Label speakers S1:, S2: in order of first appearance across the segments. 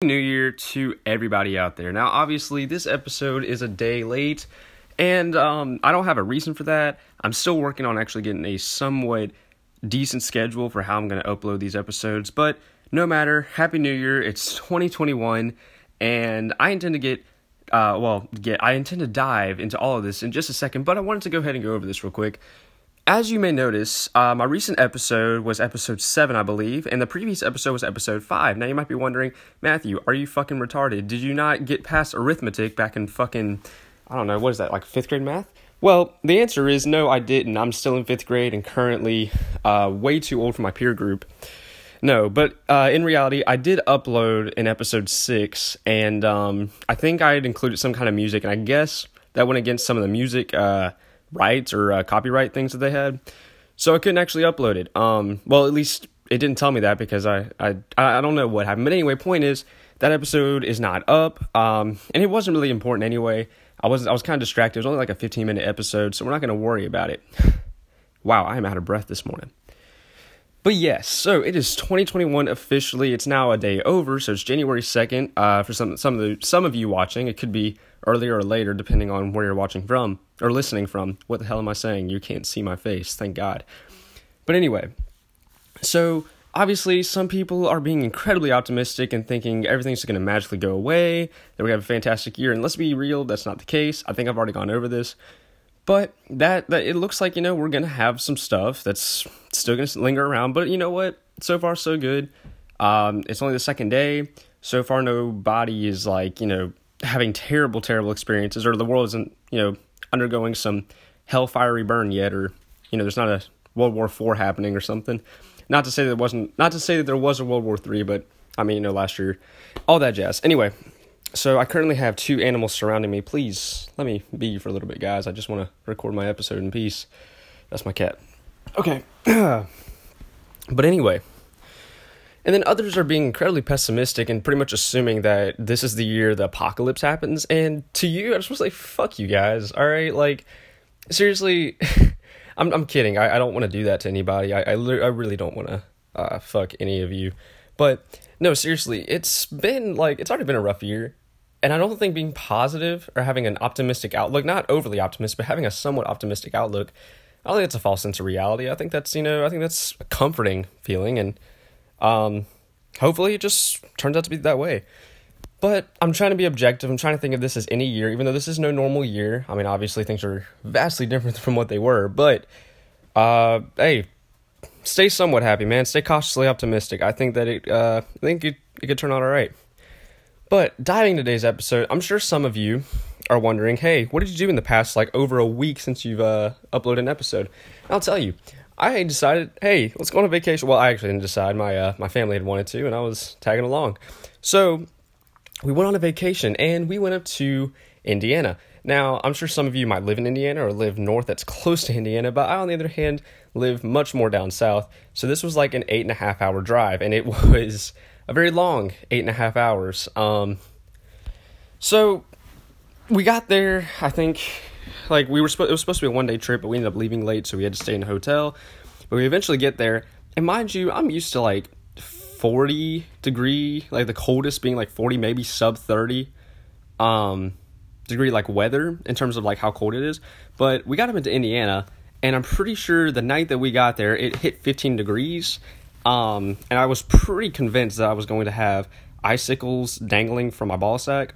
S1: New Year to everybody out there. Now, obviously, this episode is a day late, and um, I don't have a reason for that. I'm still working on actually getting a somewhat decent schedule for how I'm going to upload these episodes, but no matter. Happy New Year. It's 2021, and I intend to get. Uh, well, get I intend to dive into all of this in just a second, but I wanted to go ahead and go over this real quick. As you may notice, uh, my recent episode was episode 7, I believe, and the previous episode was episode 5. Now you might be wondering, Matthew, are you fucking retarded? Did you not get past arithmetic back in fucking, I don't know, what is that, like 5th grade math? Well, the answer is no, I didn't. I'm still in 5th grade and currently uh, way too old for my peer group. No, but uh, in reality, I did upload in episode 6, and um, I think I had included some kind of music, and I guess that went against some of the music. Rights or uh, copyright things that they had. So I couldn't actually upload it. Um, well, at least it didn't tell me that because I, I, I don't know what happened. But anyway, point is that episode is not up. Um, and it wasn't really important anyway. I was I was kind of distracted. It was only like a 15 minute episode, so we're not going to worry about it. wow, I am out of breath this morning. But yes, so it is 2021 officially. It's now a day over, so it's January 2nd. Uh, for some some of the some of you watching, it could be earlier or later, depending on where you're watching from or listening from. What the hell am I saying? You can't see my face, thank God. But anyway, so obviously, some people are being incredibly optimistic and thinking everything's going to magically go away, that we have a fantastic year. And let's be real, that's not the case. I think I've already gone over this. But that, that it looks like, you know, we're to have some stuff that's still to linger around. But you know what? So far, so good. Um, it's only the second day. So far, nobody is like, you know, having terrible, terrible experiences, or the world isn't, you know, undergoing some hellfiery burn yet, or you know, there's not a World War Four happening or something. Not to say that wasn't, not to say that there was a World War Three, but I mean, you know, last year, all that jazz. Anyway, so I currently have two animals surrounding me. Please let me be for a little bit, guys. I just want to record my episode in peace. That's my cat. Okay, but anyway, and then others are being incredibly pessimistic and pretty much assuming that this is the year the apocalypse happens. And to you, I just want to say, fuck you guys. All right, like seriously, I'm I'm kidding. I, I don't want to do that to anybody. I I, I really don't want to uh, fuck any of you. But no, seriously, it's been like it's already been a rough year. And I don't think being positive or having an optimistic outlook, not overly optimistic, but having a somewhat optimistic outlook, I don't think it's a false sense of reality. I think that's, you know, I think that's a comforting feeling. And um, hopefully, it just turns out to be that way. But I'm trying to be objective. I'm trying to think of this as any year, even though this is no normal year. I mean, obviously, things are vastly different from what they were. But uh, hey, stay somewhat happy, man. Stay cautiously optimistic. I think that it. Uh, I think it, it could turn out all right. But diving today's episode, I'm sure some of you are wondering, hey, what did you do in the past like over a week since you've uh, uploaded an episode? I'll tell you. I decided, hey, let's go on a vacation. Well, I actually didn't decide. My uh, my family had wanted to, and I was tagging along. So we went on a vacation, and we went up to Indiana. Now, I'm sure some of you might live in Indiana or live north that's close to Indiana, but I, on the other hand, live much more down south. So this was like an eight and a half hour drive, and it was a very long eight and a half hours. Um, so we got there, I think like we were supposed it was supposed to be a one day trip, but we ended up leaving late, so we had to stay in a hotel. But we eventually get there, and mind you, I'm used to like 40 degree, like the coldest being like 40, maybe sub 30 um degree like weather in terms of like how cold it is. But we got up into Indiana, and I'm pretty sure the night that we got there, it hit 15 degrees. Um, and I was pretty convinced that I was going to have icicles dangling from my ball sack.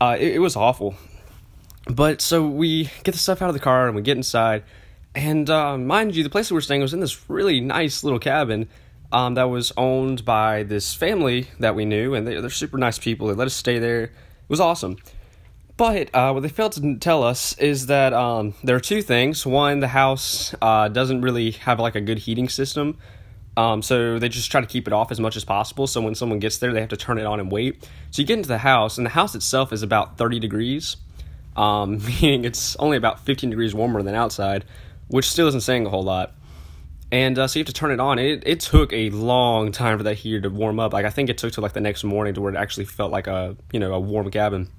S1: Uh, it, it was awful. But so we get the stuff out of the car and we get inside. And uh, mind you, the place we were staying was in this really nice little cabin um, that was owned by this family that we knew, and they, are super nice people. They let us stay there. It was awesome. But uh, what they failed to tell us is that um, there are two things. One, the house uh, doesn't really have like a good heating system. Um, so they just try to keep it off as much as possible. So when someone gets there, they have to turn it on and wait. So you get into the house, and the house itself is about 30 degrees um, meaning it's only about 15 degrees warmer than outside, which still isn't saying a whole lot. And uh, so you have to turn it on. It it took a long time for that heater to warm up. Like I think it took to like the next morning to where it actually felt like a you know a warm cabin.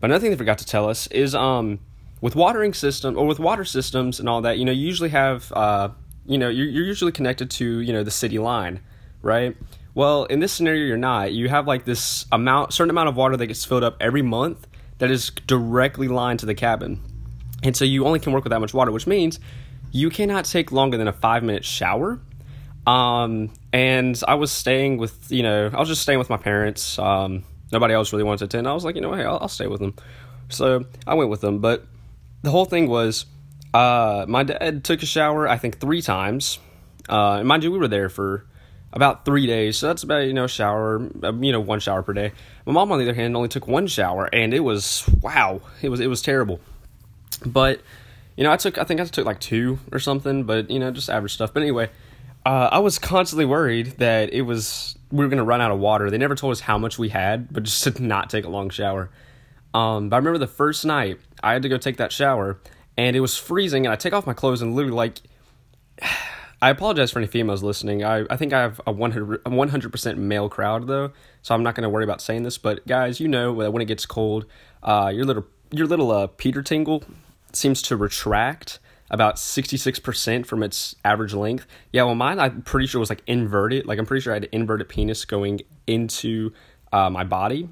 S1: But another thing they forgot to tell us is um with watering system or with water systems and all that, you know, you usually have uh you know you're, you're usually connected to you know the city line, right? Well, in this scenario, you're not. You have like this amount, certain amount of water that gets filled up every month that is directly lined to the cabin. And so you only can work with that much water, which means you cannot take longer than a five minute shower. Um, and I was staying with, you know, I was just staying with my parents. Um, nobody else really wanted to attend. I was like, you know, hey, I'll, I'll stay with them. So I went with them. But the whole thing was, uh, my dad took a shower, I think, three times. Uh, and mind you, we were there for about three days, so that's about you know shower, uh, you know, one shower per day. My mom, on the other hand, only took one shower, and it was wow, it was it was terrible. But you know, I took I think I took like two or something, but you know, just average stuff. But anyway, uh, I was constantly worried that it was we were gonna run out of water. They never told us how much we had, but just to not take a long shower. Um, but I remember the first night I had to go take that shower, and it was freezing, and I take off my clothes and literally like. I apologize for any females listening. I, I think I have a 100, 100% male crowd though, so I'm not going to worry about saying this. But guys, you know that when it gets cold, uh, your little your little uh, Peter tingle seems to retract about 66% from its average length. Yeah, well, mine I'm pretty sure was like inverted. Like I'm pretty sure I had an inverted penis going into uh, my body,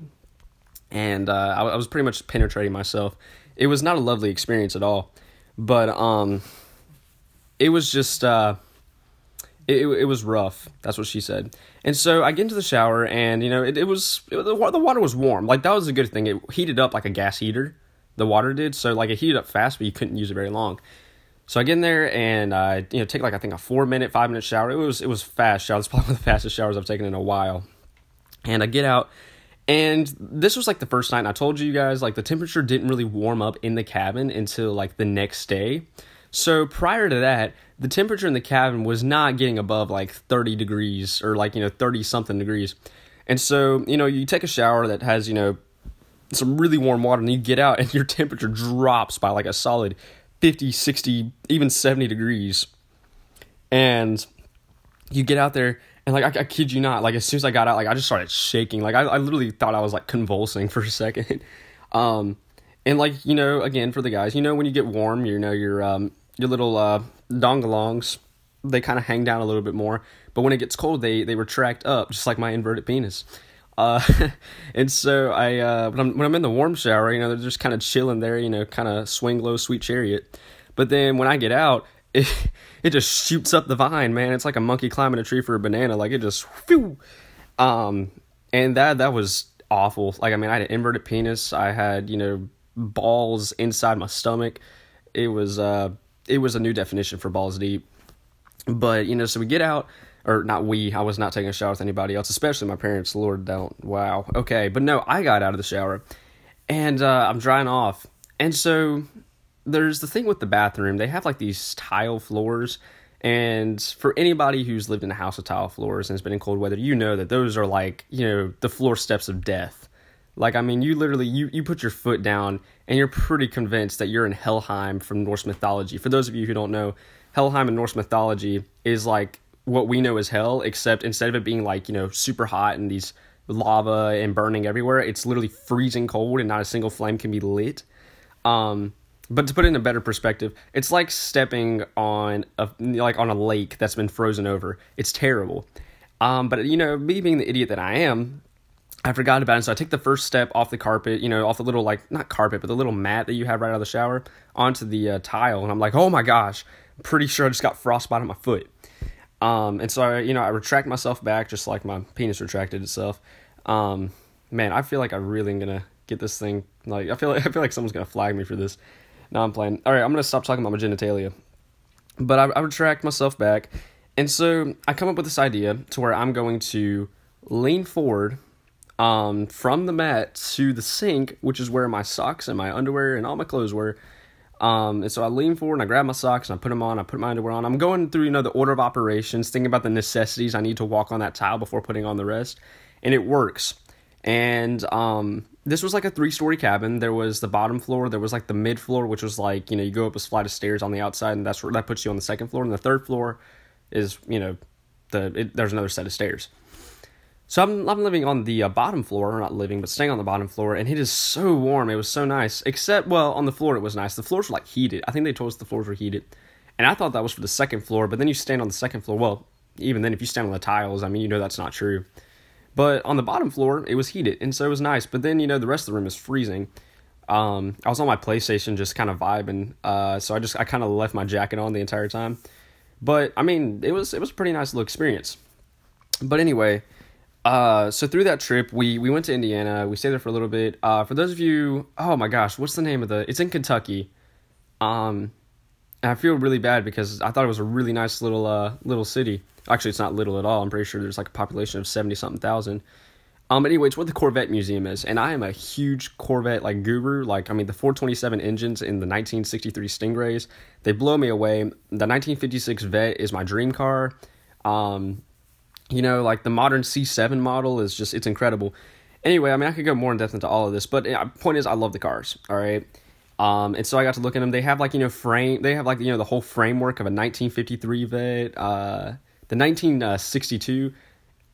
S1: and uh, I, I was pretty much penetrating myself. It was not a lovely experience at all, but um, it was just uh, it, it was rough. That's what she said. And so I get into the shower, and you know, it, it was it, the water was warm. Like that was a good thing. It heated up like a gas heater. The water did. So like it heated up fast, but you couldn't use it very long. So I get in there and I you know take like I think a four minute, five minute shower. It was it was fast shower. It's probably one of the fastest showers I've taken in a while. And I get out, and this was like the first night. And I told you guys like the temperature didn't really warm up in the cabin until like the next day. So prior to that, the temperature in the cabin was not getting above like 30 degrees or like, you know, 30 something degrees. And so, you know, you take a shower that has, you know, some really warm water and you get out and your temperature drops by like a solid 50, 60, even 70 degrees. And you get out there and like I, I kid you not, like as soon as I got out, like I just started shaking. Like I, I literally thought I was like convulsing for a second. Um and like, you know, again for the guys, you know when you get warm, you know your um your little uh dongalongs, they kind of hang down a little bit more. But when it gets cold, they they retract up, just like my inverted penis. Uh, and so I uh, when I'm when I'm in the warm shower, you know, they're just kind of chilling there, you know, kind of swing low, sweet chariot. But then when I get out, it it just shoots up the vine, man. It's like a monkey climbing a tree for a banana. Like it just, whew. um, and that that was awful. Like I mean, I had an inverted penis. I had you know balls inside my stomach. It was uh it was a new definition for balls deep. But you know, so we get out, or not we. I was not taking a shower with anybody else, especially my parents. Lord, don't. Wow. Okay, but no, I got out of the shower, and uh, I'm drying off, and so there's the thing with the bathroom. They have like these tile floors. And for anybody who's lived in a house with tile floors and has been in cold weather, you know that those are like, you know, the floor steps of death. Like, I mean, you literally, you, you put your foot down and you're pretty convinced that you're in Helheim from Norse mythology. For those of you who don't know, Helheim in Norse mythology is like what we know as hell, except instead of it being like, you know, super hot and these lava and burning everywhere, it's literally freezing cold and not a single flame can be lit. Um, but to put it in a better perspective, it's like stepping on a like on a lake that's been frozen over. It's terrible. Um, but you know, me being the idiot that I am, I forgot about it. So I take the first step off the carpet, you know, off the little, like, not carpet, but the little mat that you have right out of the shower onto the uh, tile. And I'm like, oh my gosh, I'm pretty sure I just got frostbite on my foot. Um, and so, I, you know, I retract myself back just like my penis retracted itself. Um, man, I feel like I really am to get this thing. Like, I feel like, I feel like someone's to flag me for this. No, I'm playing. All right, I'm to stop talking about my genitalia. But I, I retract myself back. And so I come up with this idea to where I'm going to lean forward um, from the mat to the sink, which is where my socks and my underwear and all my clothes were. Um, and so I lean forward and I grab my socks and I put them on. I put my underwear on. I'm going through, you know, the order of operations, thinking about the necessities I need to walk on that tile before putting on the rest. And it works. And um, this was like a three story cabin. There was the bottom floor, there was like the mid floor, which was like, you know, you go up a flight of stairs on the outside, and that's where that puts you on the second floor. And the third floor is, you know, the it, there's another set of stairs. So I'm I'm living on the uh, bottom floor, or not living, but staying on the bottom floor, and it is so warm. It was so nice. Except, well, on the floor it was nice. The floors were like heated. I think they told us the floors were heated, and I thought that was for the second floor. But then you stand on the second floor. Well, even then, if you stand on the tiles, I mean, you know that's not true. But on the bottom floor, it was heated, and so it was nice. But then, you know, the rest of the room is freezing. Um, I was on my PlayStation just kind of vibing, uh, so I just I kind of left my jacket on the entire time. But I mean, it was it was a pretty nice little experience. But anyway, uh, so through that trip, we we went to Indiana. We stayed there for a little bit. Uh, for those of you, oh my gosh, what's the name of the? It's in Kentucky. Um, I feel really bad because I thought it was a really nice little uh little city. Actually, it's not little at all. I'm pretty sure there's like a population of seventy something thousand. Um, but anyway, it's what the Corvette Museum is, and I am a huge Corvette like guru. Like, I mean, the 427 engines in the 1963 Stingrays, they blow me away. The 1956 Vette is my dream car. Um, you know, like the modern C7 model is just it's incredible. Anyway, I mean, I could go more in depth into all of this, but uh, point is, I love the cars. All right. Um, and so I got to look at them. They have like you know frame. They have like you know the whole framework of a 1953 Vette. Uh, the 1962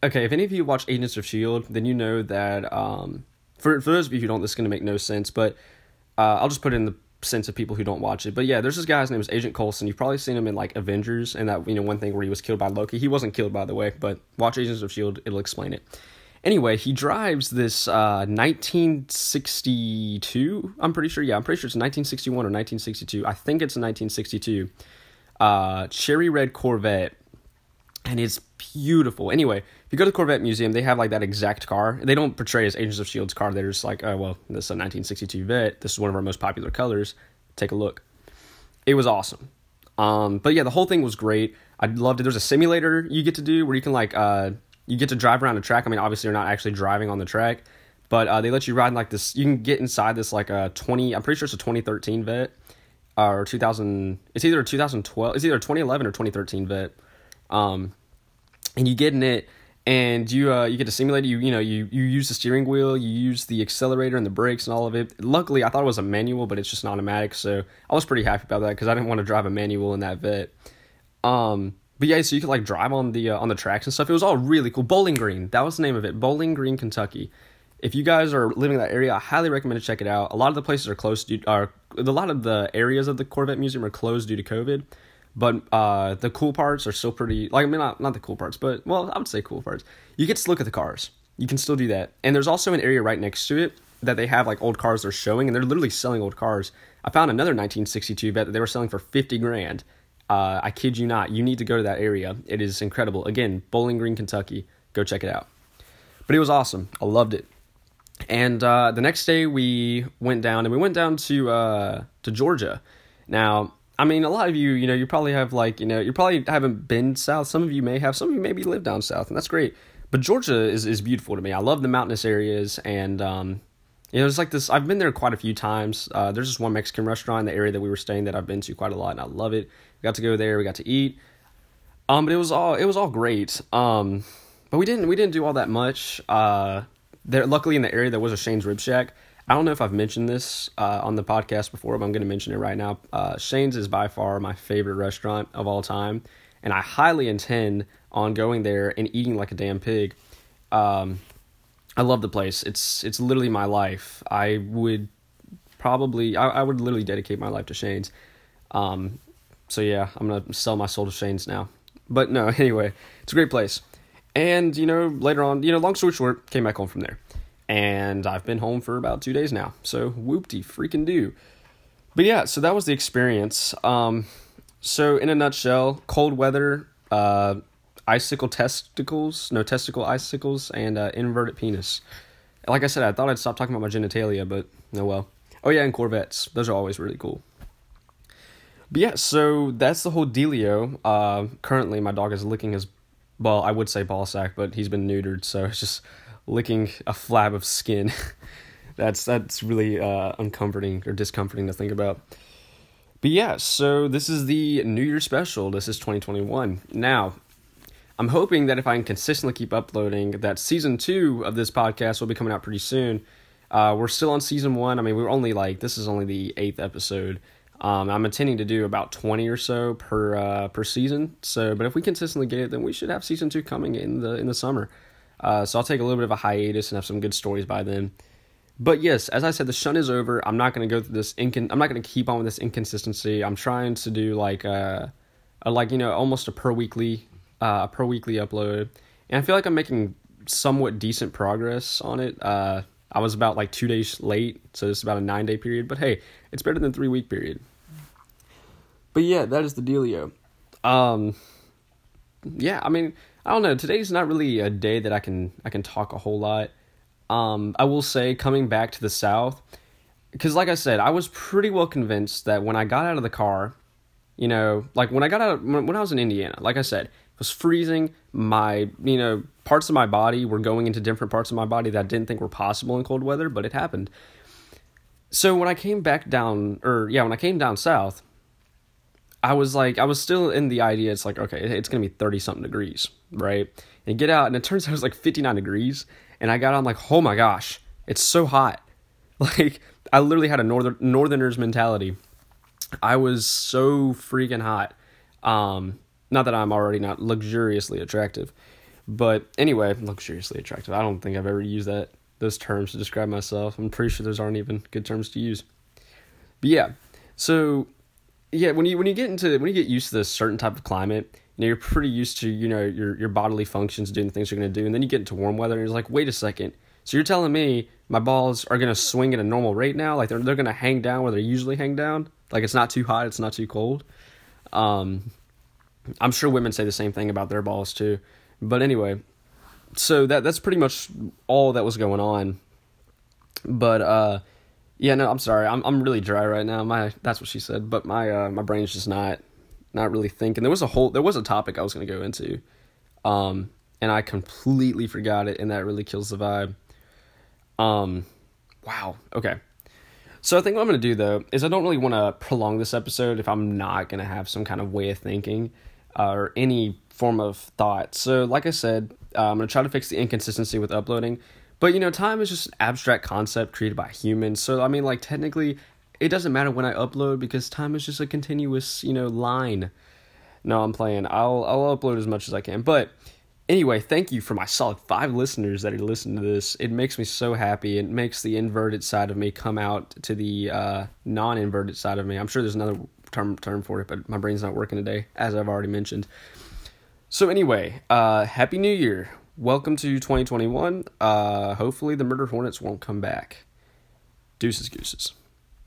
S1: okay, if any of you watch Agents of Shield, then you know that um, for for those of you who don't, this is going to make no sense. But uh, I'll just put it in the sense of people who don't watch it. But yeah, there's this guy's name is Agent Coulson. You've probably seen him in like Avengers and that you know one thing where he was killed by Loki. He wasn't killed by the way, but watch Agents of Shield, it'll explain it. Anyway, he drives this uh, 1962. I'm pretty sure. Yeah, I'm pretty sure it's 1961 or 1962. I think it's 1962. Uh, cherry red Corvette and it's beautiful. Anyway, if you go to the Corvette Museum, they have like that exact car. They don't portray as Agents of Shield's car. They're just like, oh well, this is a 1962 Vette. This is one of our most popular colors. Take a look. It was awesome. Um, but yeah, the whole thing was great. I loved it. There's a simulator you get to do where you can like uh, you get to drive around a track. I mean, obviously you're not actually driving on the track, but uh, they let you ride like this. You can get inside this like a 20. I'm pretty sure it's a 2013 Vette uh, or 2000. It's either 2012. It's either 2011 or 2013 Vette um, and you get in it and you uh, you get to simulate you you know you you use the steering wheel you use the accelerator and the brakes and all of it. Luckily i thought it was a manual but it's just an automatic so i was pretty happy about that because i didn't want to drive a manual in that Vette. um but yeah so you could like drive on the uh, on the tracks and stuff. It was all really cool. Bowling green that was the name of it. Bowling green kentucky. If you guys are living in that area i highly recommend to check it out. A lot of the places are closed due, are a lot of the areas of the corvette museum are closed due to covid but uh, the cool parts are still pretty. Like I mean, not not the cool parts, but well, I would say cool parts. You get to look at the cars. You can still do that, and there's also an area right next to it that they have like old cars they're showing, and they're literally selling old cars. I found another 1962 Vette that they were selling for 50 grand. Uh, I kid you not. You need to go to that area. It is incredible. Again, Bowling Green, Kentucky. Go check it out. But it was awesome. I loved it. And uh, the next day we went down, and we went down to uh, to Georgia. Now I mean, a lot of you, you know, you probably have like, you know, you probably haven't been south. Some of you may have. Some of you maybe live down south, and that's great. But Georgia is is beautiful to me. I love the mountainous areas, and um, you know, it's like this. I've been there quite a few times. Uh, there's this one Mexican restaurant in the area that we were staying that I've been to quite a lot, and I love it. We got to go there. We got to eat. Um, but it was all it was all great. Um, but we didn't we didn't do all that much. Uh, there luckily in the area there was a Shane's Rib Shack I don't know if I've mentioned this uh, on the podcast before, but I'm going to mention it right now. Uh, Shane's is by far my favorite restaurant of all time, and I highly intend on going there and eating like a damn pig. Um, I love the place. It's it's literally my life. I would probably I, I would literally dedicate my life to Shane's. Um, so yeah, I'm gonna sell my soul to Shane's now. But no, anyway, it's a great place. And you know, later on, you know, long story short, came back home from there and I've been home for about two days now. So whoopty freaking do. But yeah, so that was the experience. Um, so in a nutshell, cold weather, uh, icicle testicles, no testicle icicles, and uh, inverted penis. Like I said, I thought I'd stop talking about my genitalia, but no well. Oh yeah, and Corvettes. Those are always really cool. But yeah, so that's the whole dealio. Uh, currently, my dog is licking his, well, I would say ball sack, but he's been neutered, so it's just licking a flab of skin. that's that's really uh, uncomforting or discomforting to think about. But yeah, so this is the New Year special. This is 2021. Now, I'm hoping that if I can consistently keep uploading, that season two of this podcast will be coming out pretty soon. Uh, we're still on season one. I mean, we're only like this is only the eighth episode. Um, I'm intending to do about 20 or so per uh, per season. So, but if we consistently get it, then we should have season two coming in the in the summer. Uh, so I'll take a little bit of a hiatus and have some good stories by then. But yes, as I said, the shun is over. I'm not going to go through this. Incon- I'm not going to keep on with this inconsistency. I'm trying to do like a, a like you know almost a per weekly uh, a pro weekly upload, and I feel like I'm making somewhat decent progress on it. Uh, I was about like two days late, so it's about a nine day period. But hey, it's better than three week period. But yeah, that is the dealio. Um, yeah, I mean, I don't know. Today's not really a day that I can I can talk a whole lot. Um, I will say coming back to the south, because like I said, I was pretty well convinced that when I got out of the car, you know, like when I got out when, when I was in Indiana, like I said, it was freezing. My you know parts of my body were going into different parts of my body that I didn't think were possible in cold weather, but it happened. So when I came back down, or yeah, when I came down south, I was like, I was still in the idea. It's like, okay, it's gonna be thirty something degrees, right? And get out, and it turns out it was like fifty nine degrees. And I got on like, oh my gosh, it's so hot. Like I literally had a northern northerners mentality. I was so freaking hot. Um, not that I'm already not luxuriously attractive, but anyway, luxuriously attractive. I don't think I've ever used that those terms to describe myself. I'm pretty sure those aren't even good terms to use. But yeah, so yeah, when you when you get into when you get used to this certain type of climate, you know, you're pretty used to you know your your bodily functions doing the things you're gonna do, and then you get into warm weather, and you're like, wait a second. So you're telling me my balls are gonna swing at a normal rate now? Like they're they're gonna hang down where they usually hang down? Like it's not too hot, it's not too cold. Um, I'm sure women say the same thing about their balls too. But anyway, so that that's pretty much all that was going on. But uh yeah, no, I'm sorry. I'm I'm really dry right now. My that's what she said, but my uh my brain's just not not really thinking. There was a whole there was a topic I was going to go into. Um and I completely forgot it and that really kills the vibe. Um wow. Okay. So I think what I'm going to do though is I don't really want to prolong this episode if I'm not going to have some kind of way of thinking uh, or any form of thought. So, like I said, uh, I'm going to try to fix the inconsistency with uploading. But, you know, time is just an abstract concept created by humans. So, I mean, like, technically, it doesn't matter when I upload because time is just a continuous, you know, line. No, I'm playing. I'll I'll upload as much as I can. But anyway, thank you for my solid five listeners that are listening to this. It makes me so happy. It makes the inverted side of me come out to the uh, non-inverted side of me. I'm sure there's another term term for it, but my brain's not working today, as I've already mentioned. So anyway, uh, happy New Year. Welcome to 2021. Uh, hopefully the murder hornets won't come back. Deuces gooses.